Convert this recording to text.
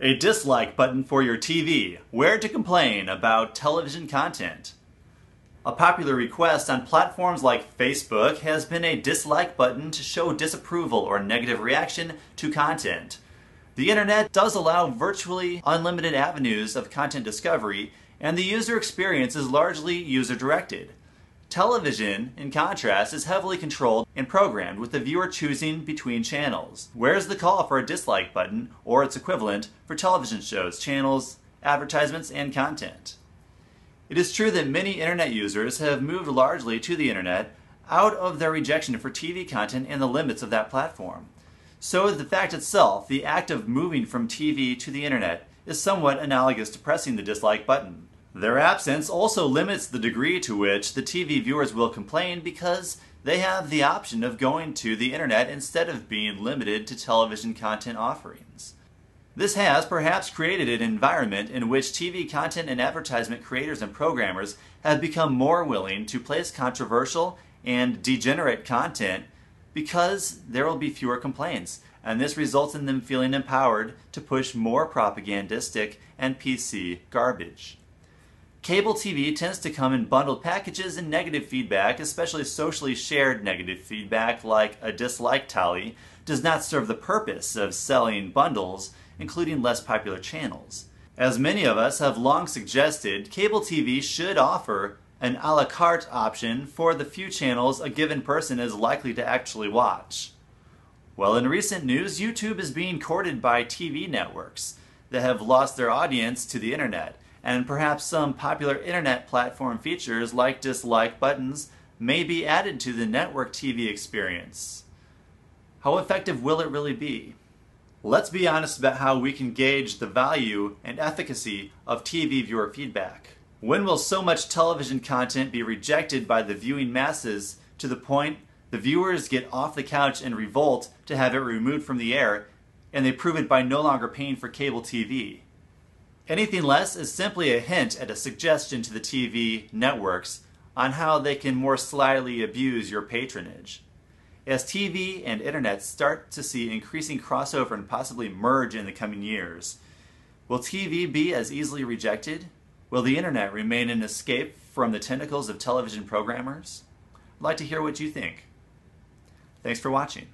A dislike button for your TV. Where to complain about television content. A popular request on platforms like Facebook has been a dislike button to show disapproval or negative reaction to content. The internet does allow virtually unlimited avenues of content discovery, and the user experience is largely user directed. Television, in contrast, is heavily controlled and programmed with the viewer choosing between channels. Where's the call for a dislike button or its equivalent for television shows, channels, advertisements, and content? It is true that many internet users have moved largely to the internet out of their rejection for TV content and the limits of that platform. So the fact itself, the act of moving from TV to the internet, is somewhat analogous to pressing the dislike button. Their absence also limits the degree to which the TV viewers will complain because they have the option of going to the internet instead of being limited to television content offerings. This has perhaps created an environment in which TV content and advertisement creators and programmers have become more willing to place controversial and degenerate content because there will be fewer complaints, and this results in them feeling empowered to push more propagandistic and PC garbage. Cable TV tends to come in bundled packages and negative feedback, especially socially shared negative feedback like a dislike tally, does not serve the purpose of selling bundles, including less popular channels. As many of us have long suggested, cable TV should offer an a la carte option for the few channels a given person is likely to actually watch. Well, in recent news, YouTube is being courted by TV networks that have lost their audience to the internet and perhaps some popular internet platform features like dislike buttons may be added to the network TV experience. How effective will it really be? Let's be honest about how we can gauge the value and efficacy of TV viewer feedback. When will so much television content be rejected by the viewing masses to the point the viewers get off the couch and revolt to have it removed from the air and they prove it by no longer paying for cable TV? Anything less is simply a hint at a suggestion to the TV networks on how they can more slyly abuse your patronage. As TV and internet start to see increasing crossover and possibly merge in the coming years, will TV be as easily rejected? Will the internet remain an escape from the tentacles of television programmers? I'd like to hear what you think. Thanks for watching.